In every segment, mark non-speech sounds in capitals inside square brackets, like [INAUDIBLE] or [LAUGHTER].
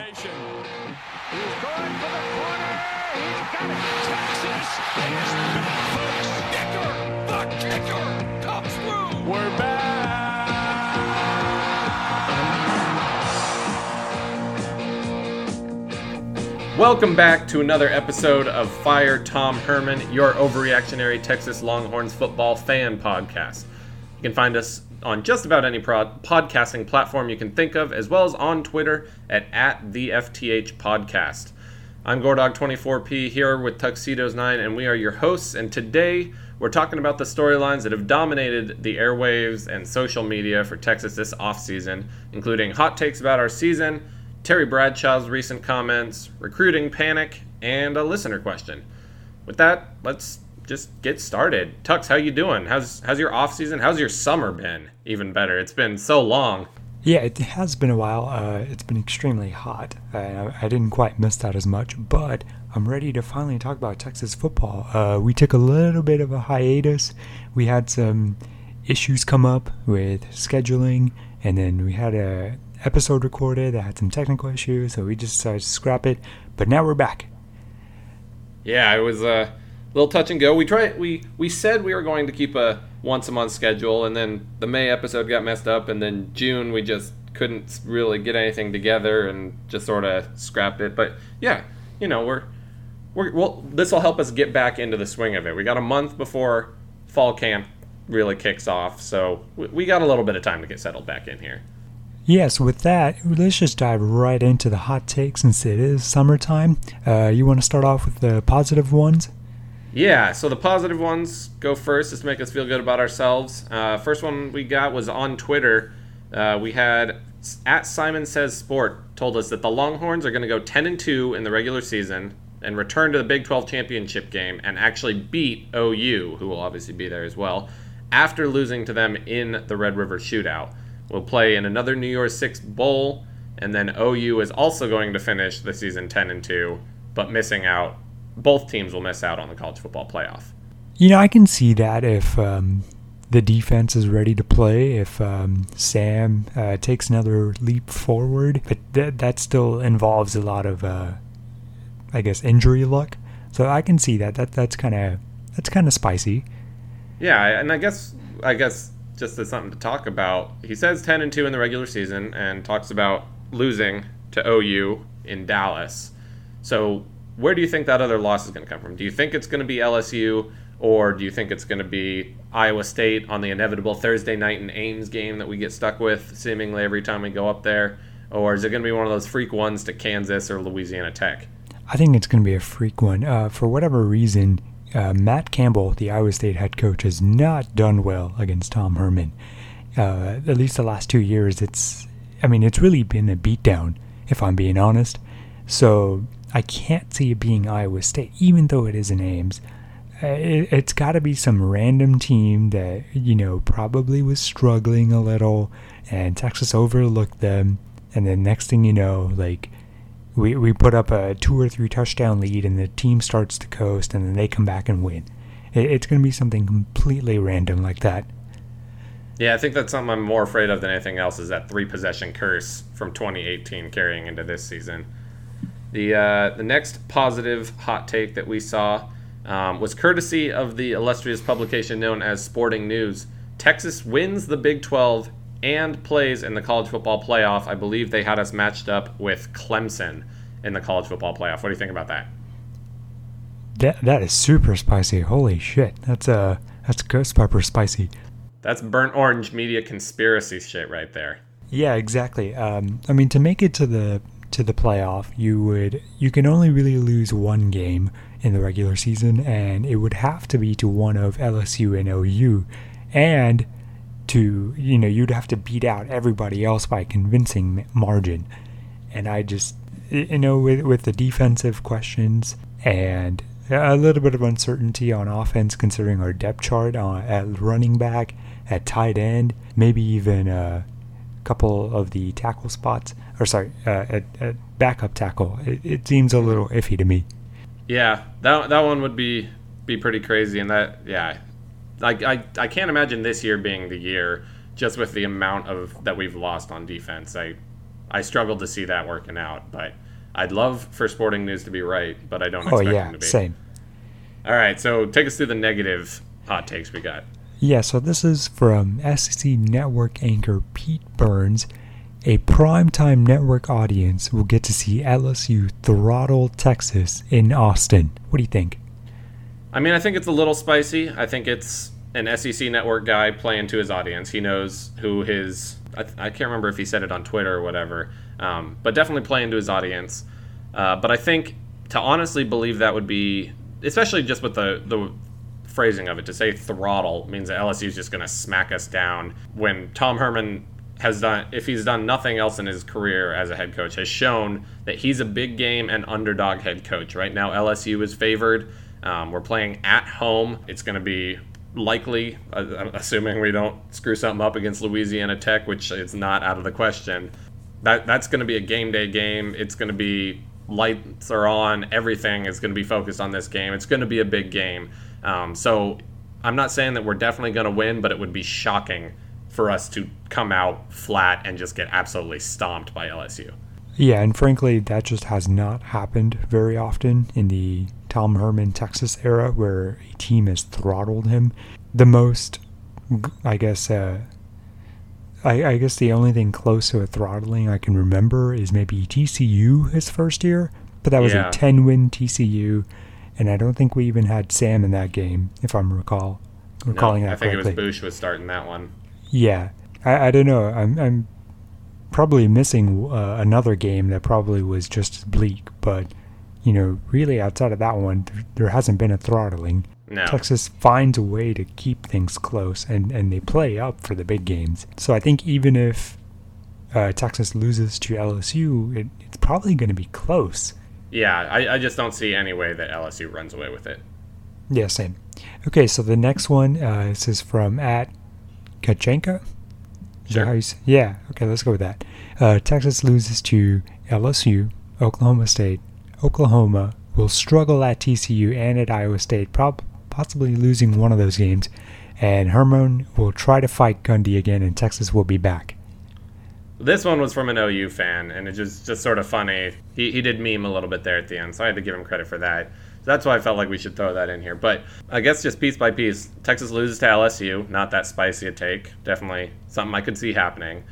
formation. He's going for the corner. He's got it. Texas is. Kicker, the kicker, comes through. We're back. Welcome back to another episode of Fire Tom Herman, your overreactionary Texas Longhorns football fan podcast. You can find us on just about any podcasting platform you can think of, as well as on Twitter at, at the FTH Podcast. I'm Gordog24P here with Tuxedos9, and we are your hosts. And today we're talking about the storylines that have dominated the airwaves and social media for Texas this offseason, including hot takes about our season, Terry Bradshaw's recent comments, recruiting panic, and a listener question. With that, let's just get started. Tux, how you doing? How's how's your off season? How's your summer been? Even better. It's been so long. Yeah, it has been a while. Uh, it's been extremely hot. Uh, I didn't quite miss that as much, but I'm ready to finally talk about Texas football. Uh, we took a little bit of a hiatus. We had some issues come up with scheduling, and then we had a episode recorded that had some technical issues, so we just decided to scrap it. But now we're back. Yeah, it was a little touch and go. We tried. We we said we were going to keep a once a month schedule, and then the May episode got messed up, and then June we just couldn't really get anything together and just sort of scrapped it. But yeah, you know we're we're well. This will help us get back into the swing of it. We got a month before fall camp really kicks off, so we, we got a little bit of time to get settled back in here. Yes, with that, let's just dive right into the hot takes since it is summertime. Uh, you want to start off with the positive ones? Yeah, so the positive ones go first just to make us feel good about ourselves. Uh, first one we got was on Twitter. Uh, we had at Simon Says Sport told us that the Longhorns are going to go 10 and 2 in the regular season and return to the Big 12 championship game and actually beat OU, who will obviously be there as well, after losing to them in the Red River Shootout. We'll play in another New Year's Six Bowl, and then OU is also going to finish the season 10 and 2, but missing out. Both teams will miss out on the college football playoff. You know, I can see that if um, the defense is ready to play, if um, Sam uh, takes another leap forward, but th- that still involves a lot of, uh, I guess, injury luck. So I can see that. That that's kind of that's kind of spicy. Yeah, and I guess I guess just as something to talk about, he says 10 and 2 in the regular season and talks about losing to OU in Dallas. So, where do you think that other loss is going to come from? Do you think it's going to be LSU or do you think it's going to be Iowa State on the inevitable Thursday night in Ames game that we get stuck with seemingly every time we go up there? Or is it going to be one of those freak ones to Kansas or Louisiana Tech? I think it's going to be a freak one. Uh, for whatever reason, uh, Matt Campbell, the Iowa State head coach, has not done well against Tom Herman. Uh, at least the last two years, it's, I mean, it's really been a beatdown, if I'm being honest. So I can't see it being Iowa State, even though it is in Ames. Uh, it, it's got to be some random team that, you know, probably was struggling a little, and Texas overlooked them. And then next thing you know, like, we, we put up a two or three touchdown lead and the team starts to coast and then they come back and win. It, it's going to be something completely random like that. Yeah, I think that's something I'm more afraid of than anything else is that three possession curse from 2018 carrying into this season. The uh, the next positive hot take that we saw um, was courtesy of the illustrious publication known as Sporting News. Texas wins the Big 12 and plays in the college football playoff. I believe they had us matched up with Clemson in the college football playoff. What do you think about that? That that is super spicy. Holy shit. That's uh that's ghost pepper spicy. That's burnt orange media conspiracy shit right there. Yeah, exactly. Um, I mean, to make it to the to the playoff, you would you can only really lose one game in the regular season, and it would have to be to one of LSU and OU, and to you know you'd have to beat out everybody else by a convincing margin, and I just you know with with the defensive questions and a little bit of uncertainty on offense considering our depth chart on, at running back, at tight end, maybe even a couple of the tackle spots, or sorry, uh, at, at backup tackle. It, it seems a little iffy to me. Yeah, that that one would be be pretty crazy, and that yeah, I, I I can't imagine this year being the year just with the amount of that we've lost on defense. I I struggle to see that working out. But I'd love for Sporting News to be right, but I don't Oh expect yeah, them to be. same. All right, so take us through the negative hot takes we got. Yeah, so this is from SEC Network anchor Pete Burns. A primetime network audience will get to see LSU throttle Texas in Austin. What do you think? I mean, I think it's a little spicy. I think it's an SEC network guy playing to his audience. He knows who his. I, I can't remember if he said it on Twitter or whatever, um, but definitely playing to his audience. Uh, but I think to honestly believe that would be, especially just with the the phrasing of it, to say throttle means that LSU is just going to smack us down. When Tom Herman has done, if he's done nothing else in his career as a head coach, has shown that he's a big game and underdog head coach. Right now, LSU is favored. Um, we're playing at home. It's going to be likely, uh, assuming we don't screw something up against Louisiana Tech, which is not out of the question. That that's going to be a game day game. It's going to be lights are on. Everything is going to be focused on this game. It's going to be a big game. Um, so I'm not saying that we're definitely going to win, but it would be shocking for us to come out flat and just get absolutely stomped by LSU. Yeah, and frankly, that just has not happened very often in the Tom Herman Texas era where a team has throttled him. The most, I guess, uh, I, I guess the only thing close to a throttling I can remember is maybe TCU his first year, but that was Yeah. a 10 win TCU, and I don't think we even had Sam in that game, if I'm recall recalling No, that I think correctly. it was Boosh was starting that one. Yeah, I, I don't know. I'm I'm probably missing uh, another game that probably was just as bleak, but you know, really outside of that one, there, there hasn't been a throttling. No. Texas finds a way to keep things close, and and they play up for the big games. So I think even if uh, Texas loses to LSU, it, it's probably going to be close. Yeah, I, I just don't see any way that LSU runs away with it. Yeah, same. Okay, so the next one, uh, this is from at Kachenka. Is that how you s- yeah, okay, let's go with that. Uh, Texas loses to LSU, Oklahoma State. Oklahoma will struggle at TCU and at Iowa State, prob- possibly losing one of those games. And Herman will try to fight Gundy again, and Texas will be back. This one was from an OU fan, and it's just just sort of funny. He, he did meme a little bit there at the end, so I had to give him credit for that. That's why I felt like we should throw that in here. But I guess just piece by piece, Texas loses to LSU. Not that spicy a take. Definitely something I could see happening.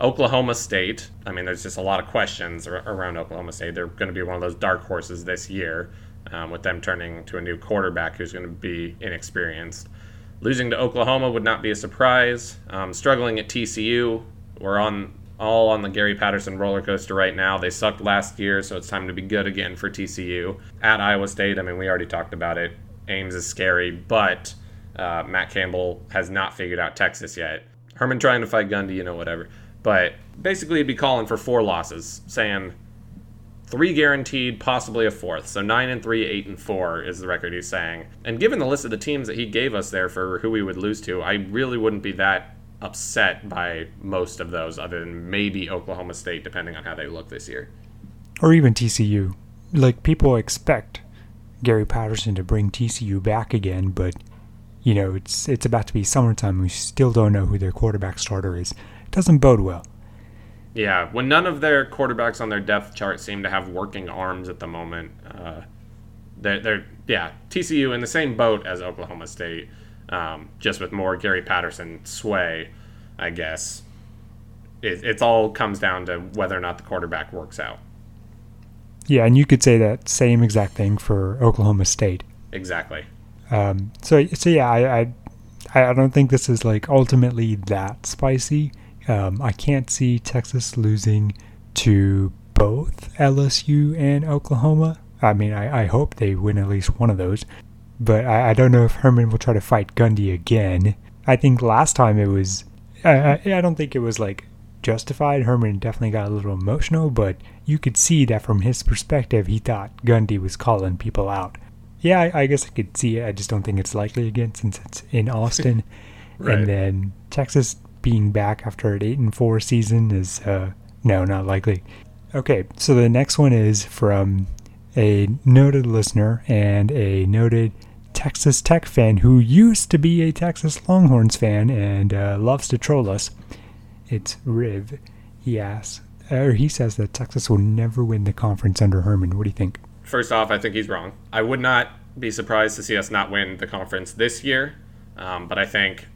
Oklahoma State. I mean, there's just a lot of questions around Oklahoma State. They're going to be one of those dark horses this year, um, with them turning to a new quarterback who's going to be inexperienced. Losing to Oklahoma would not be a surprise. Um, struggling at TCU, we're on all on the Gary Patterson roller coaster right now. They sucked last year, so it's time to be good again for TCU. At Iowa State, I mean, we already talked about it. Ames is scary, but uh, Matt Campbell has not figured out Texas yet. Herman trying to fight Gundy, you know, whatever. But basically, he'd be calling for four losses, saying three guaranteed, possibly a fourth. So nine and three, eight and four is the record he's saying. And given the list of the teams that he gave us there for who we would lose to, I really wouldn't be that upset by most of those, other than maybe Oklahoma State, depending on how they look this year. Or even TCU. Like, people expect Gary Patterson to bring TCU back again, but, you know, it's, it's about to be summertime. We still don't know who their quarterback starter is. It doesn't bode well. Yeah, when none of their quarterbacks on their depth chart seem to have working arms at the moment, uh, they're, they're yeah TCU in the same boat as Oklahoma State, um, just with more Gary Patterson sway, I guess. It, it's all comes down to whether or not the quarterback works out. Yeah, and you could say that same exact thing for Oklahoma State. Exactly. Um, so, so yeah, I, I, I don't think this is like ultimately that spicy. Um, I can't see Texas losing to both LSU and Oklahoma. I mean, I, I hope they win at least one of those, but I, I don't know if Herman will try to fight Gundy again. I think last time it was, I, I, don't think it was like justified. Herman definitely got a little emotional, but you could see that from his perspective, he thought Gundy was calling people out. Yeah, I, I guess I could see it. I just don't think it's likely again since it's in [LAUGHS] Austin. Right. And then Texas being back after an eight and four season is uh, no, not likely. Okay, so the next one is from a noted listener and a noted Texas Tech fan who used to be a Texas Longhorns fan and uh, loves to troll us. It's Riv. He asks, or he says that Texas will never win the conference under Herman. What do you think? First off, I think he's wrong. I would not be surprised to see us not win the conference this year, um, but I think,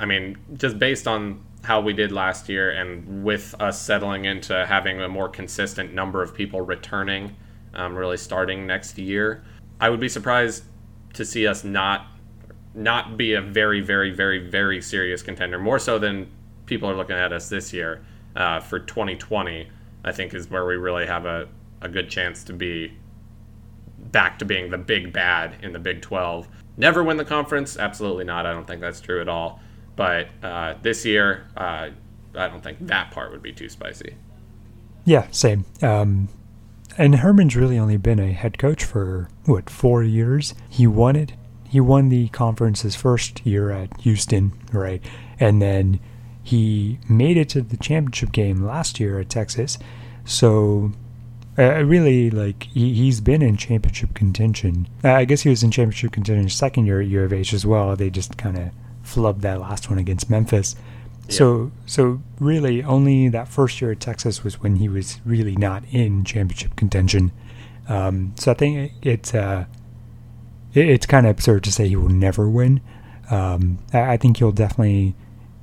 I mean, just based on how we did last year and with us settling into having a more consistent number of people returning, um, really starting next year, I would be surprised to see us not not be a very, very, very, very serious contender. More so than people are looking at us this year uh, for 2020. I think is where we really have a, a good chance to be back to being the big bad in the Big 12. Never win the conference? Absolutely not. I don't think that's true at all. But uh, this year, uh, I don't think that part would be too spicy. Yeah, same. Um, and Herman's really only been a head coach for what four years. He won it. He won the conference his first year at Houston, right? And then he made it to the championship game last year at Texas. So uh, really, like he, he's been in championship contention. Uh, I guess he was in championship contention second year at U of H as well. They just kind of flubbed that last one against Memphis. So so really only that first year at Texas was when he was really not in championship contention. Um, so I think it, it's uh, it, it's kind of absurd to say he will never win. Um, I, I, think he'll definitely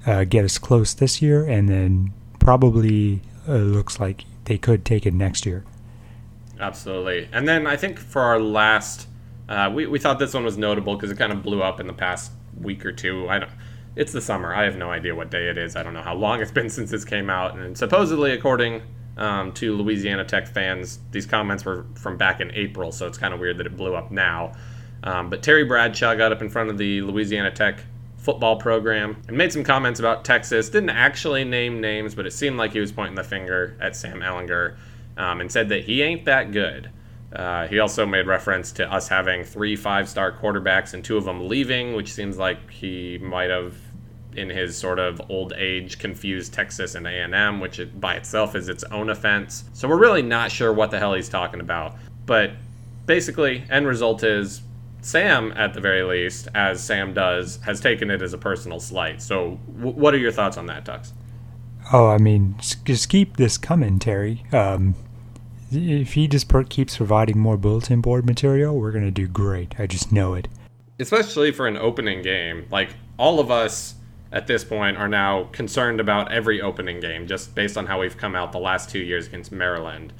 uh, get us close this year, and then probably uh, looks like they could take it next year. Absolutely, and then I think for our last, uh, we we thought this one was notable because it kind of blew up in the past week or two. I don't it's the summer. I have no idea what day it is. I don't know how long it's been [LAUGHS] since this came out. And supposedly, according um, to Louisiana Tech fans, these comments were from back in April, so it's kind of weird that it blew up now. Um, but Terry Bradshaw got up in front of the Louisiana Tech football program and made some comments about Texas. Didn't actually name names, but it seemed like he was pointing the finger at Sam Ehlinger um, and said that he ain't that good. Uh, he also made reference to us having three five-star quarterbacks and two of them leaving, which seems like he might have, in his sort of old age, confused Texas and A&M, which it, by itself is its own offense. So we're really not sure what the hell he's talking about. But basically, end result is Sam, at the very least, as Sam does, has taken it as a personal slight. So, w- what are your thoughts on that, Tux? Oh, I mean, just keep this coming, Terry. Um, if he just keeps providing more bulletin board material, we're to do great. I just know it. Especially for an opening game. Like, all of us at this point are now concerned about every opening game just based on how we've come out the last two years against Maryland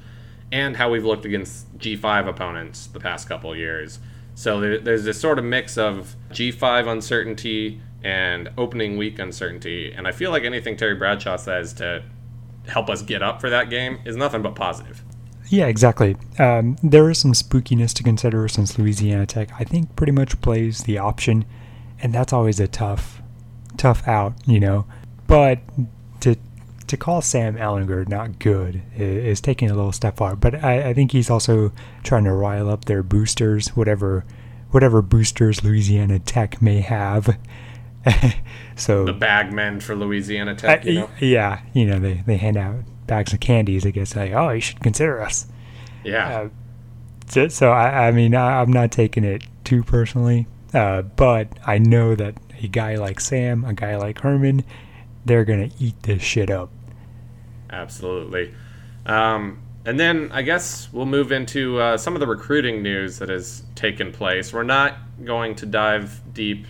and how we've looked against G5 opponents the past couple years. So there's this sort of mix of G5 uncertainty and opening week uncertainty. And I feel like anything Terry Bradshaw says to help us get up for that game is nothing but positive. Yeah, exactly. Um, there is some spookiness to consider since Louisiana Tech, I think, pretty much plays the option, and that's always a tough, tough out, you know. But to to call Sam Ehlinger not good is, is taking a little step far. But I, I, think he's also trying to rile up their boosters, whatever whatever boosters Louisiana Tech may have. [LAUGHS] so the bagmen for Louisiana Tech, you know? yeah, you know they they hand out bags of candies, it gets like, oh, you should consider us. Yeah. Uh, so, so I, I, mean, I, am not taking it too personally, uh, but I know that a guy like Sam, a guy like Herman, they're gonna eat this shit up. Absolutely. Um, and then I guess we'll move into uh, some of the recruiting news that has taken place. We're not going to dive deep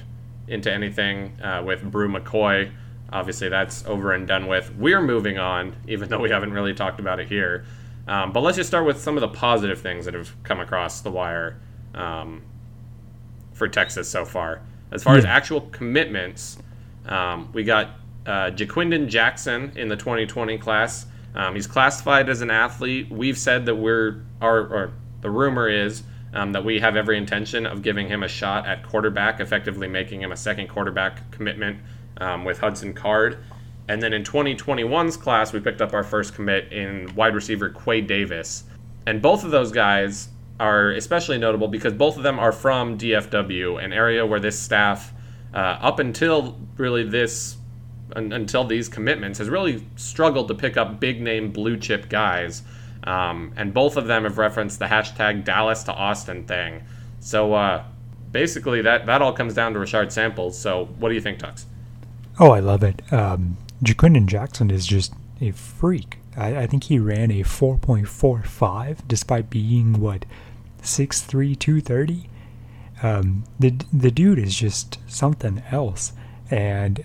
into anything uh, with Bru McCoy Obviously, that's over and done with. We're moving on, even though we haven't really talked about it here. Um, but let's just start with some of the positive things that have come across the wire um, for Texas so far. As far yeah. as actual commitments, um, we got uh, Ja'Quinden Jackson in the 2020 class. Um, he's classified as an athlete. We've said that we're, our, or the rumor is um, that we have every intention of giving him a shot at quarterback, effectively making him a second quarterback commitment um, with Hudson Card. And then in 2021's class, we picked up our first commit in wide receiver Quay Davis. And both of those guys are especially notable because both of them are from DFW, an area where this staff, uh, up until really this, un- until these commitments, has really struggled to pick up big name blue chip guys. Um, and both of them have referenced the hashtag Dallas to Austin thing. So uh, basically, that, that all comes down to Richard Samples. So what do you think, Tux? Oh, I love it. Um, Ja'Quinden Jackson is just a freak. I, I think he ran a 4.45 despite being what 6'3", 230. Um, the the dude is just something else, and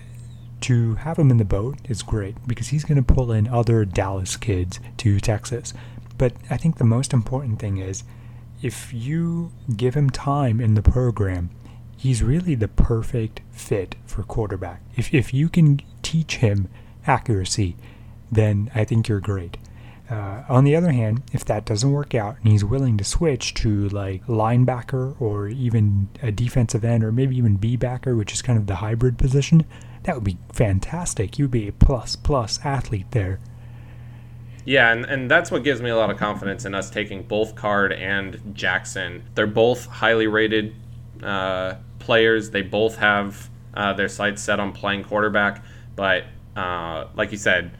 to have him in the boat is great because he's going to pull in other Dallas kids to Texas. But I think the most important thing is if you give him time in the program, he's really the perfect fit for quarterback. If, if you can teach him accuracy, then I think you're great. Uh, on the other hand, if that doesn't work out and he's willing to switch to like linebacker or even a defensive end or maybe even B backer, which is kind of the hybrid position, that would be fantastic. You'd be a plus plus athlete there. Yeah, and, and that's what gives me a lot of confidence in us taking both Card and Jackson. They're both highly rated uh, players. They both have uh, their sights set on playing quarterback. But uh, like you said,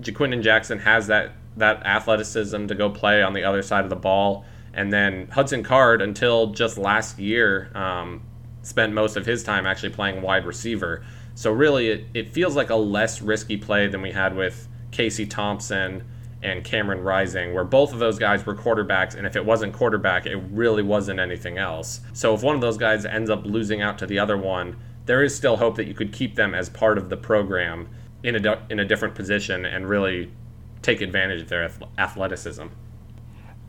Ja'Quinden Jackson has that, that athleticism to go play on the other side of the ball. And then Hudson Card, until just last year, um, spent most of his time actually playing wide receiver. So really, it, it feels like a less risky play than we had with Casey Thompson and Cameron Rising, where both of those guys were quarterbacks, and if it wasn't quarterback, it really wasn't anything else. So if one of those guys ends up losing out to the other one, there is still hope that you could keep them as part of the program in a in a different position and really take advantage of their athleticism.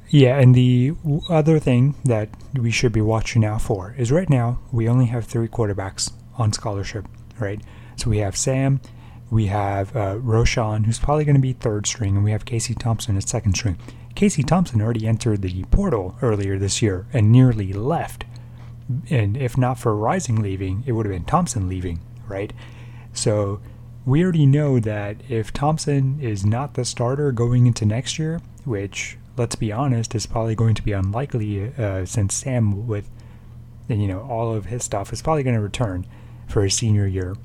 Yeah, and the other thing that we should be watching out for is right now we only have three quarterbacks on scholarship, right? So we have Sam, we have uh, Roschon, who's probably going to be third string, and we have Casey Thompson at second string. Casey Thompson already entered the portal earlier this year and nearly left. And if not for Rising leaving, it would have been Thompson leaving, right? So we already know that if Thompson is not the starter going into next year, which let's be honest is probably going to be unlikely uh, since Sam with you know all of his stuff is probably going to return for his senior year.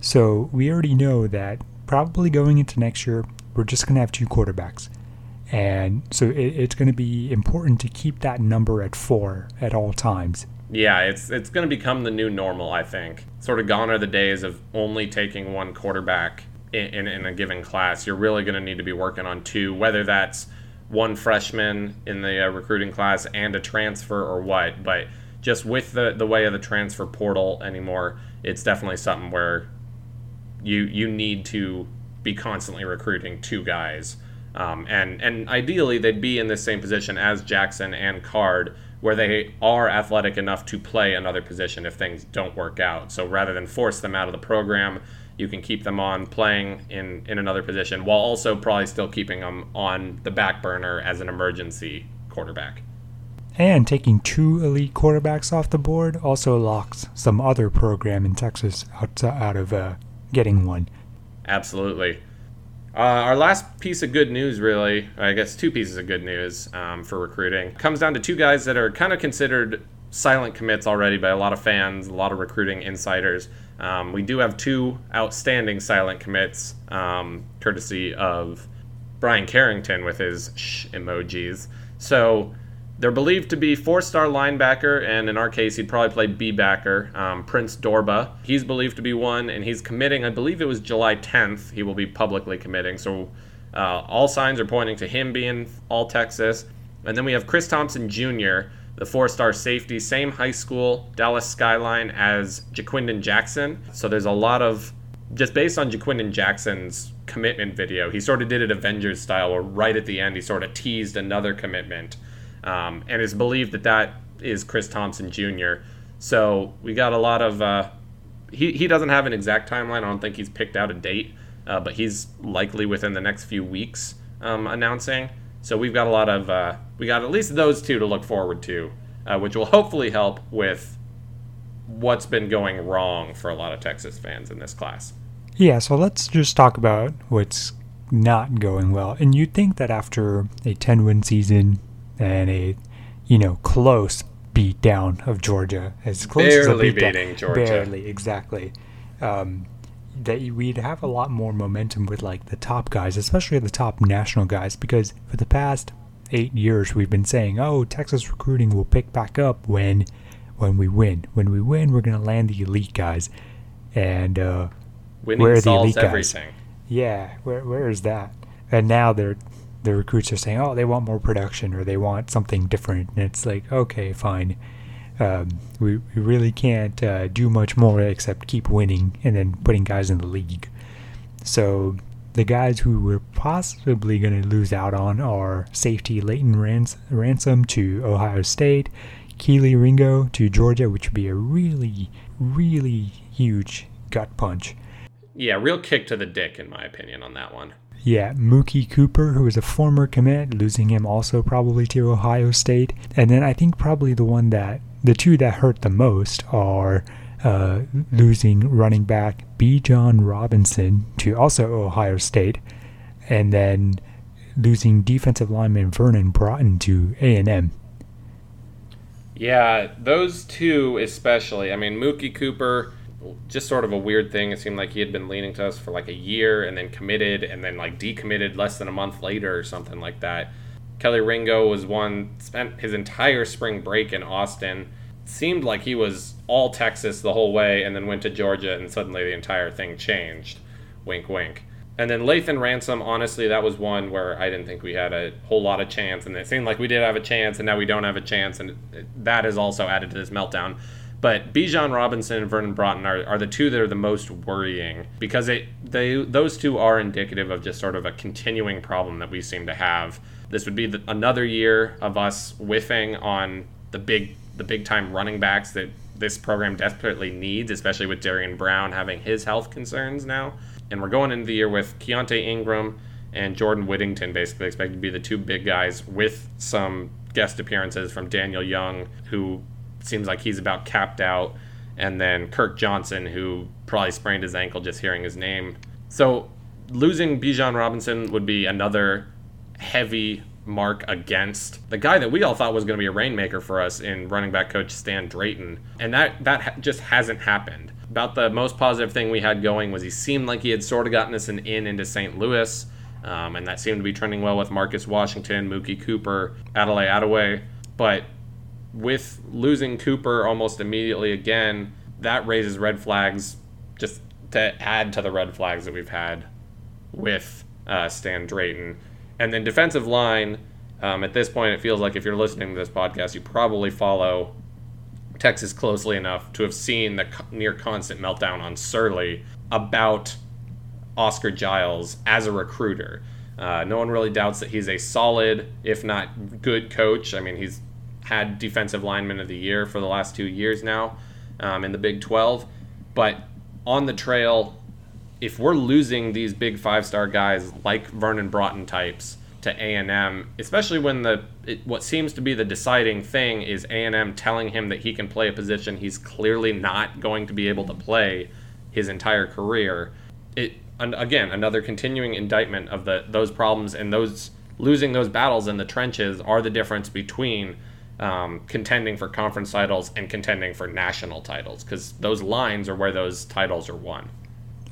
So we already know that probably going into next year, we're just going to have two quarterbacks. And so it, it's going to be important to keep that number at four at all times. Yeah, it's it's going to become the new normal, I think. Sort of gone are the days of only taking one quarterback in, in, in a given class. You're really going to need to be working on two, whether that's one freshman in the uh, recruiting class and a transfer or what. But just with the, the way of the transfer portal anymore, it's definitely something where you you need to be constantly recruiting two guys, um, and and ideally they'd be in the same position as Jackson and Card, where they are athletic enough to play another position if things don't work out. So rather than force them out of the program, you can keep them on playing in in another position while also probably still keeping them on the back burner as an emergency quarterback. And taking two elite quarterbacks off the board also locks some other program in Texas out, out of uh, getting one. Absolutely. Uh, our last piece of good news, really, I guess two pieces of good news um, for recruiting, comes down to two guys that are kind of considered silent commits already by a lot of fans, a lot of recruiting insiders. Um, we do have two outstanding silent commits, um, courtesy of Bryan Carrington with his shh emojis. So they're believed to be four-star linebacker, and in our case, he'd probably play B-backer, um, Prince Dorbah. He's believed to be one, and he's committing. I believe it was July 10th. He will be publicly committing. So uh, all signs are pointing to him being all Texas. And then we have Chris Thompson Jr., the four-star safety, same high school, Dallas Skyline as Ja'Quinden Jackson. So there's a lot of just based on Ja'Quinden Jackson's commitment video. He sort of did it Avengers style, where right at the end he sort of teased another commitment um, and it's believed that that is Chris Thompson Jr. So we got a lot of. Uh, he he doesn't have an exact timeline. I don't think he's picked out a date, uh, but he's likely within the next few weeks um, announcing. So we've got a lot of. Uh, we got at least those two to look forward to, uh, which will hopefully help with what's been going wrong for a lot of Texas fans in this class. Yeah, so let's just talk about what's not going well. And you'd think that after a 10 win season, and a you know close beat down of Georgia as close barely as a beat beating Georgia. Barely, exactly. Um, that we'd have a lot more momentum with like the top guys, especially the top national guys, because for the past eight years we've been saying, "Oh, Texas recruiting will pick back up when when we win. When we win, we're gonna land the elite guys." And uh, Winning where are the elite guys? everything. Yeah, where where is that? and now they're the recruits are saying, oh, they want more production or they want something different, and it's like, okay, fine. Um, we, we really can't uh, do much more except keep winning and then putting guys in the league. So the guys who we're possibly going to lose out on are safety Lathan Rans- Ransom to Ohio State, Kelee Ringo to Georgia, which would be a really, really huge gut punch. Yeah, real kick to the dick, in my opinion, on that one. Yeah, Mookie Cooper, who is a former commit, losing him also probably to Ohio State. And then I think probably the one that, the two that hurt the most are uh, losing running back Bijan Robinson to also Ohio State, and then losing defensive lineman Vernon Broughton to A&M. Yeah, those two especially. I mean, Mookie Cooper, just sort of a weird thing. It seemed like he had been leaning to us for like a year and then committed and then like decommitted less than a month later or something like that. Kelee Ringo was one, spent his entire spring break in Austin. Seemed like he was all Texas the whole way and then went to Georgia and suddenly the entire thing changed. Wink, wink. And then Lathan Ransom, honestly, that was one where I didn't think we had a whole lot of chance, and it seemed like we did have a chance, and now we don't have a chance, and that has also added to this meltdown. But Bijan Robinson and Vernon Broughton are, are the two that are the most worrying because it they those two are indicative of just sort of a continuing problem that we seem to have. This would be the, another year of us whiffing on the big the big time running backs that this program desperately needs, especially with Derrian Brown having his health concerns now. And we're going into the year with Keaontay Ingram and Jordan Whittington basically expected to be the two big guys with some guest appearances from Daniel Young, who seems like he's about capped out, and then Kirk Johnson, who probably sprained his ankle just hearing his name. So losing Bijan Robinson would be another heavy mark against the guy that we all thought was going to be a rainmaker for us in running back coach Stan Drayton, and that that just hasn't happened. About the most positive thing we had going was he seemed like he had sort of gotten us an in into St. Louis, um, and that seemed to be trending well with Marcus Washington, Mookie Cooper, Adelaide Adaway. But with losing Cooper almost immediately again, that raises red flags just to add to the red flags that we've had with uh, Stan Drayton. And then defensive line, um, at this point, it feels like if you're listening to this podcast, you probably follow Texas closely enough to have seen the near constant meltdown on Surley about Oscar Giles as a recruiter. Uh, no one really doubts that he's a solid, if not good coach. I mean, he's had defensive lineman of the year for the last two years now um, in the Big 12. But on the trail, if we're losing these big five star guys like Vernon Broughton types to A&M, especially when the it, what seems to be the deciding thing is A&M telling him that he can play a position he's clearly not going to be able to play his entire career. It and again another continuing indictment of the those problems and those losing those battles in the trenches are the difference between um, contending for conference titles and contending for national titles because those lines are where those titles are won.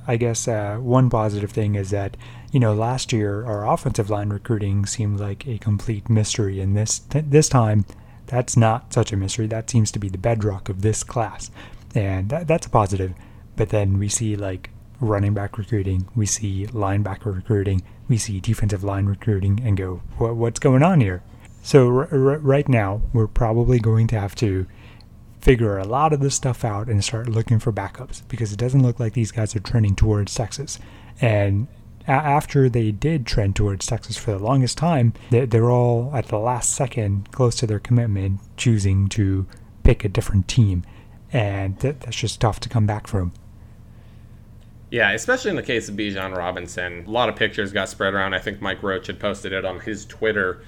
I guess uh, one positive thing is that you know last year our offensive line recruiting seemed like a complete mystery, and this th- this time that's not such a mystery. That seems to be the bedrock of this class, and that, that's a positive. But then we see like running back recruiting, we see linebacker recruiting, we see defensive line recruiting, and go, what's going on here? So r- r- right now, we're probably going to have to figure a lot of this stuff out and start looking for backups because it doesn't look like these guys are trending towards Texas. And a- after they did trend towards Texas for the longest time, they're, they're all at the last second, close to their commitment, choosing to pick a different team. And th- that's just tough to come back from. Yeah, especially in the case of Bijan Robinson. A lot of pictures got spread around. I think Mike Roach had posted it on his Twitter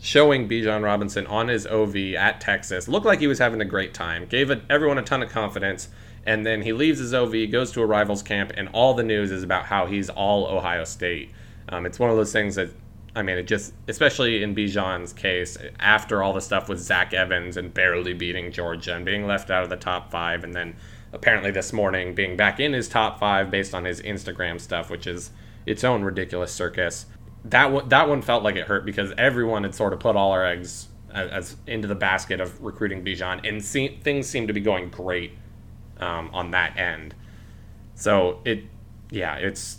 showing Bijan Robinson on his OV at Texas. Looked like he was having a great time. Gave everyone a ton of confidence. And then he leaves his OV, goes to a rivals camp, and all the news is about how he's all Ohio State. Um, it's one of those things that, I mean, it just, especially in Bijan's case, after all the stuff with Zach Evans and barely beating Georgia and being left out of the top five, and then apparently this morning being back in his top five based on his Instagram stuff, which is its own ridiculous circus that one that one felt like it hurt because everyone had sort of put all our eggs as, as into the basket of recruiting Bijan, and see, things seemed to be going great um, on that end. So it, yeah, it's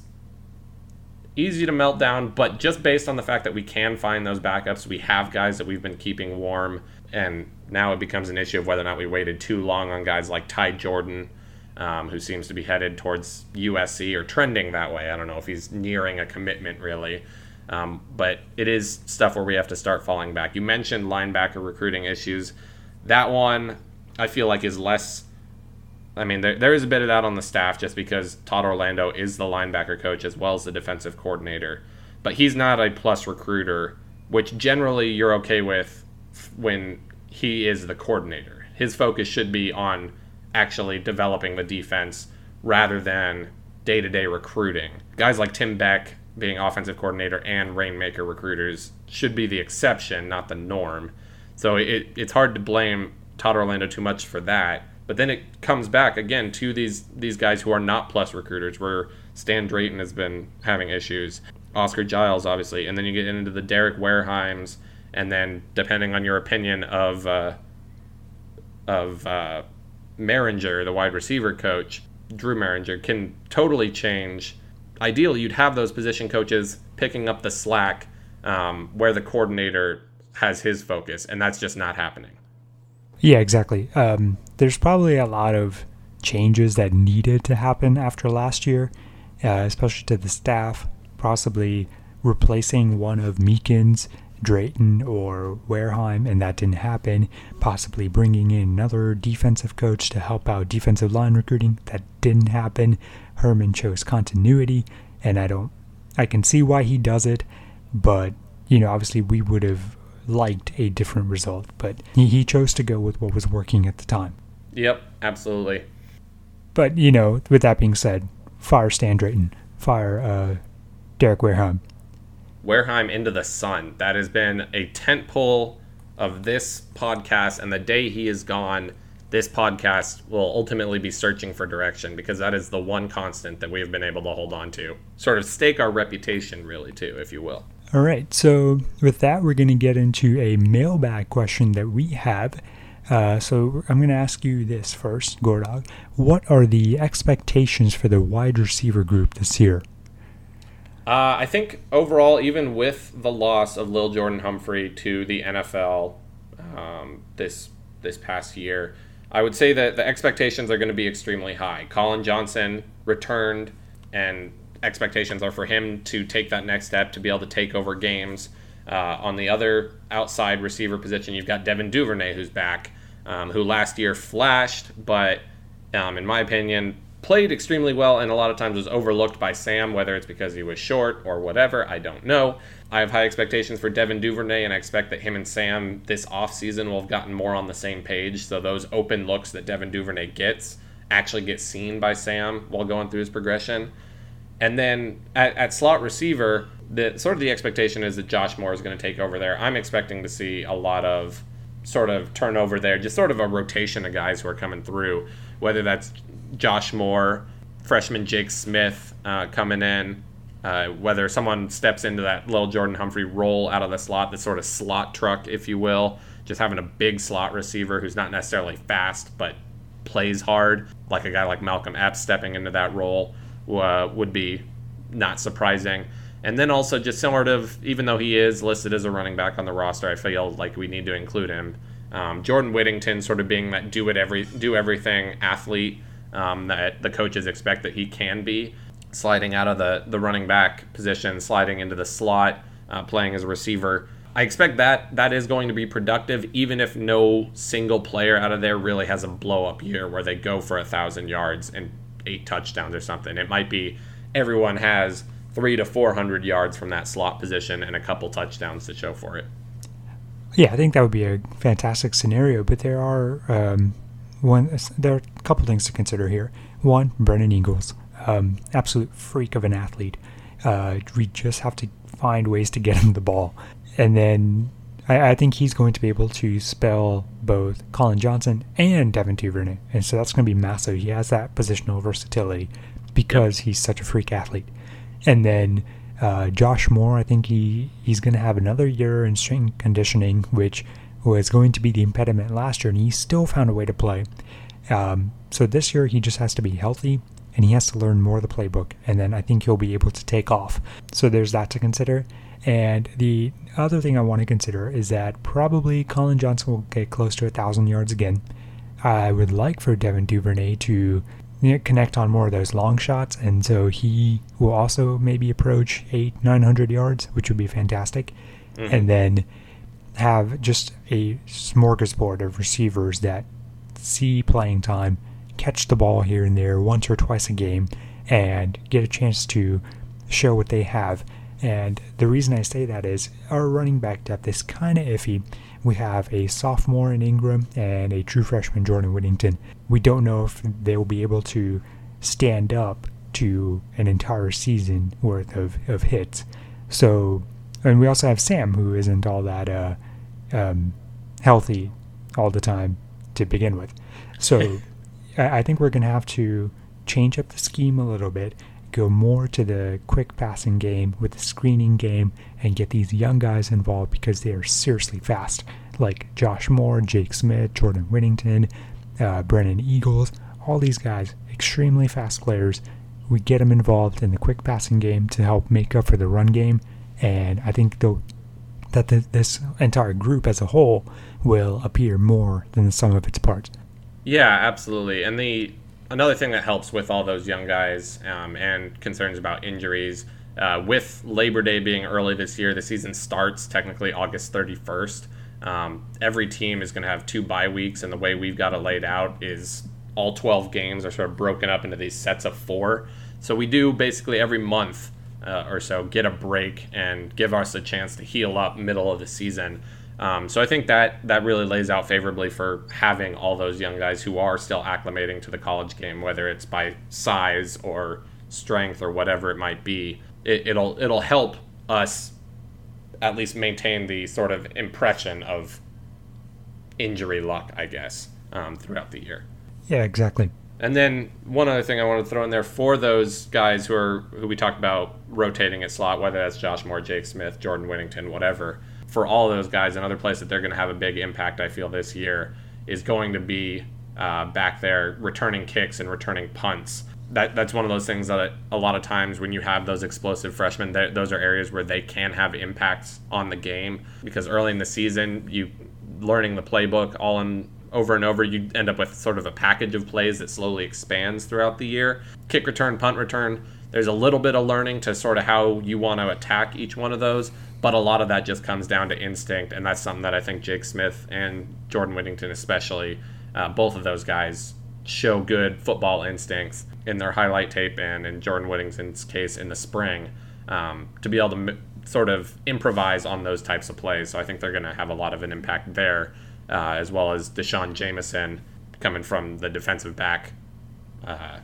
easy to melt down, but just based on the fact that we can find those backups, we have guys that we've been keeping warm, and now it becomes an issue of whether or not we waited too long on guys like Ty Jordan, um, who seems to be headed towards USC or trending that way. I don't know if he's nearing a commitment really. Um, but it is stuff where we have to start falling back. You mentioned linebacker recruiting issues. That one, I feel like, is less. I mean, there, there is a bit of that on the staff just because Todd Orlando is the linebacker coach as well as the defensive coordinator. But he's not a plus recruiter, which generally you're okay with when he is the coordinator. His focus should be on actually developing the defense rather than day to day recruiting. Guys like Tim Beck being offensive coordinator and rainmaker recruiters should be the exception, not the norm. So it, it's hard to blame Todd Orlando too much for that. But then it comes back again to these these guys who are not plus recruiters, where Stan Drayton has been having issues, Oscar Giles obviously, and then you get into the Derek Warehimes, and then depending on your opinion of uh, of uh, Mehringer, the wide receiver coach, Drew Mehringer, can totally change ideally you'd have those position coaches picking up the slack um, where the coordinator has his focus, and that's just not happening. Yeah, exactly. Um, there's probably a lot of changes that needed to happen after last year, uh, especially to the staff, possibly replacing one of Meekins, Drayton, or Warehime, and that didn't happen. Possibly bringing in another defensive coach to help out defensive line recruiting, that didn't happen. Herman chose continuity, and I don't, I can see why he does it, but you know, obviously we would have liked a different result, but he, he chose to go with what was working at the time. Yep, absolutely. But you know, with that being said, fire Stan Drayton, fire uh, Derek Warehime. Warehime into the sun. That has been a tent pole of this podcast, and the day he is gone this podcast will ultimately be searching for direction because that is the one constant that we have been able to hold on to. Sort of stake our reputation, really, too, if you will. All right. So, with that, we're going to get into a mailbag question that we have. Uh, so, I'm going to ask you this first, Gordog. What are the expectations for the wide receiver group this year? Uh, I think overall, even with the loss of Lil Jordan Humphrey to the NFL um, this this past year, I would say that the expectations are going to be extremely high. Collin Johnson returned, and expectations are for him to take that next step to be able to take over games. Uh, on the other outside receiver position, you've got Devin Duvernay, who's back, um, who last year flashed, but um, in my opinion, played extremely well and a lot of times was overlooked by Sam, whether it's because he was short or whatever, I don't know. I have high expectations for Devin Duvernay, and I expect that him and Sam this offseason will have gotten more on the same page. So those open looks that Devin Duvernay gets actually get seen by Sam while going through his progression. And then at, at slot receiver, the sort of the expectation is that Josh Moore is going to take over there. I'm expecting to see a lot of sort of turnover there, just sort of a rotation of guys who are coming through, whether that's Josh Moore, freshman Jake Smith uh, coming in, uh, whether someone steps into that little Jordan Humphrey role out of the slot, the sort of slot truck, if you will, just having a big slot receiver who's not necessarily fast but plays hard, like a guy like Malcolm Epps stepping into that role, uh, would be not surprising. And then also just sort of, even though he is listed as a running back on the roster, I feel like we need to include him. Um, Jordan Whittington sort of being that do it every do everything athlete um, that the coaches expect that he can be, sliding out of the, the running back position, sliding into the slot, uh, playing as a receiver. I expect that that is going to be productive, even if no single player out of there really has a blow up year where they go for a thousand yards and eight touchdowns or something. It might be everyone has three to four hundred yards from that slot position and a couple touchdowns to show for it. Yeah, I think that would be a fantastic scenario. But there are um, one there are a couple things to consider here. One, Brennan Eagles, um, absolute freak of an athlete. Uh, we just have to find ways to get him the ball, and then I, I, think he's going to be able to spell both Collin Johnson and Devin Duvernay, and so that's going to be massive. He has that positional versatility because he's such a freak athlete, and then. Uh, Josh Moore, I think he, he's going to have another year in strength conditioning, which was going to be the impediment last year, and he still found a way to play. Um, so this year he just has to be healthy, and he has to learn more of the playbook, and then I think he'll be able to take off. So there's that to consider. And the other thing I want to consider is that probably Collin Johnson will get close to a thousand yards again. I would like for Devin Duvernay to you know, connect on more of those long shots, and so he will also maybe approach eight, nine hundred yards, which would be fantastic. Mm-hmm. And then have just a smorgasbord of receivers that see playing time, catch the ball here and there once or twice a game, and get a chance to show what they have. And the reason I say that is our running back depth is kind of iffy. We have a sophomore in Ingram and a true freshman Jordan Whittington. We don't know if they will be able to stand up to an entire season worth of, of hits. So, and we also have Sam, who isn't all that uh, um, healthy all the time to begin with. So, [LAUGHS] I think we're going to have to change up the scheme a little bit go more to the quick passing game with the screening game and get these young guys involved because they are seriously fast, like Josh Moore, Jake Smith, Jordan Whittington, uh, Brennan Eagles, all these guys, extremely fast players. We get them involved in the quick passing game to help make up for the run game, and I think though that the, this entire group as a whole will appear more than the sum of its parts. Yeah, absolutely. And the another thing that helps with all those young guys um, and concerns about injuries. Uh, with Labor Day being early this year, the season starts technically August 31st. Um, every team is going to have two bye weeks, and the way we've got it laid out is all 12 games are sort of broken up into these sets of four. So we do basically every month uh, or so get a break and give us a chance to heal up middle of the season. Um, so I think that that really lays out favorably for having all those young guys who are still acclimating to the college game, whether it's by size or strength or whatever it might be. It, it'll it'll help us at least maintain the sort of impression of injury luck, I guess, um, throughout the year. Yeah, exactly. And then one other thing I want to throw in there for those guys who are who we talked about rotating at slot, whether that's Josh Moore, Jake Smith, Jordan Whittington, whatever for all those guys, another place that they're going to have a big impact, I feel, this year is going to be uh, back there returning kicks and returning punts. That, that's one of those things that a lot of times when you have those explosive freshmen, those are areas where they can have impacts on the game because early in the season, you learning the playbook all in over and over, you end up with sort of a package of plays that slowly expands throughout the year. Kick return, punt return. There's a little bit of learning to sort of how you want to attack each one of those, but a lot of that just comes down to instinct, and that's something that I think Jake Smith and Jordan Whittington, especially, uh, both of those guys show good football instincts in their highlight tape, and in Jordan Whittington's case, in the spring, um, to be able to sort of improvise on those types of plays. So I think they're going to have a lot of an impact there, uh, as well as D'Shawn Jamison coming from the defensive back uh,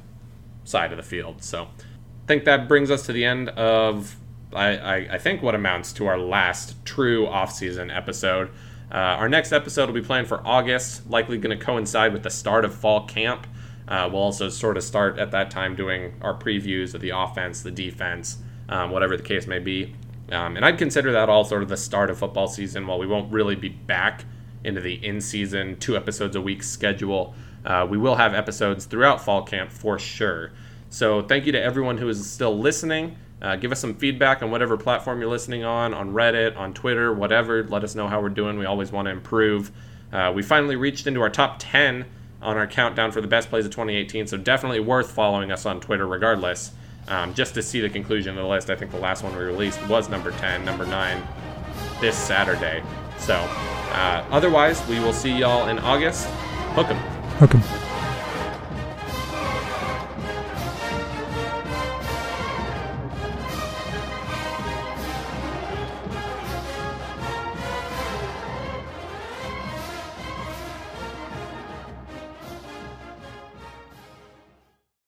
side of the field. So I think that brings us to the end of I, I, I think what amounts to our last true off-season episode. Uh, our next episode will be planned for August, likely going to coincide with the start of fall camp. Uh, we'll also sort of start at that time doing our previews of the offense, the defense, um, whatever the case may be. Um, and I'd consider that all sort of the start of football season while we won't really be back into the in season, two episodes a week schedule. Uh, we will have episodes throughout fall camp for sure. So thank you to everyone who is still listening. Uh, give us some feedback on whatever platform you're listening on, on Reddit, on Twitter, whatever. Let us know how we're doing. We always want to improve. Uh, we finally reached into our top 10 on our countdown for the best plays of 2018, so definitely worth following us on Twitter regardless. Um, just to see the conclusion of the list, I think the last one we released was number 10, number 9 this Saturday. So, uh, otherwise, we will see y'all in August. Hook 'em. Hook 'em.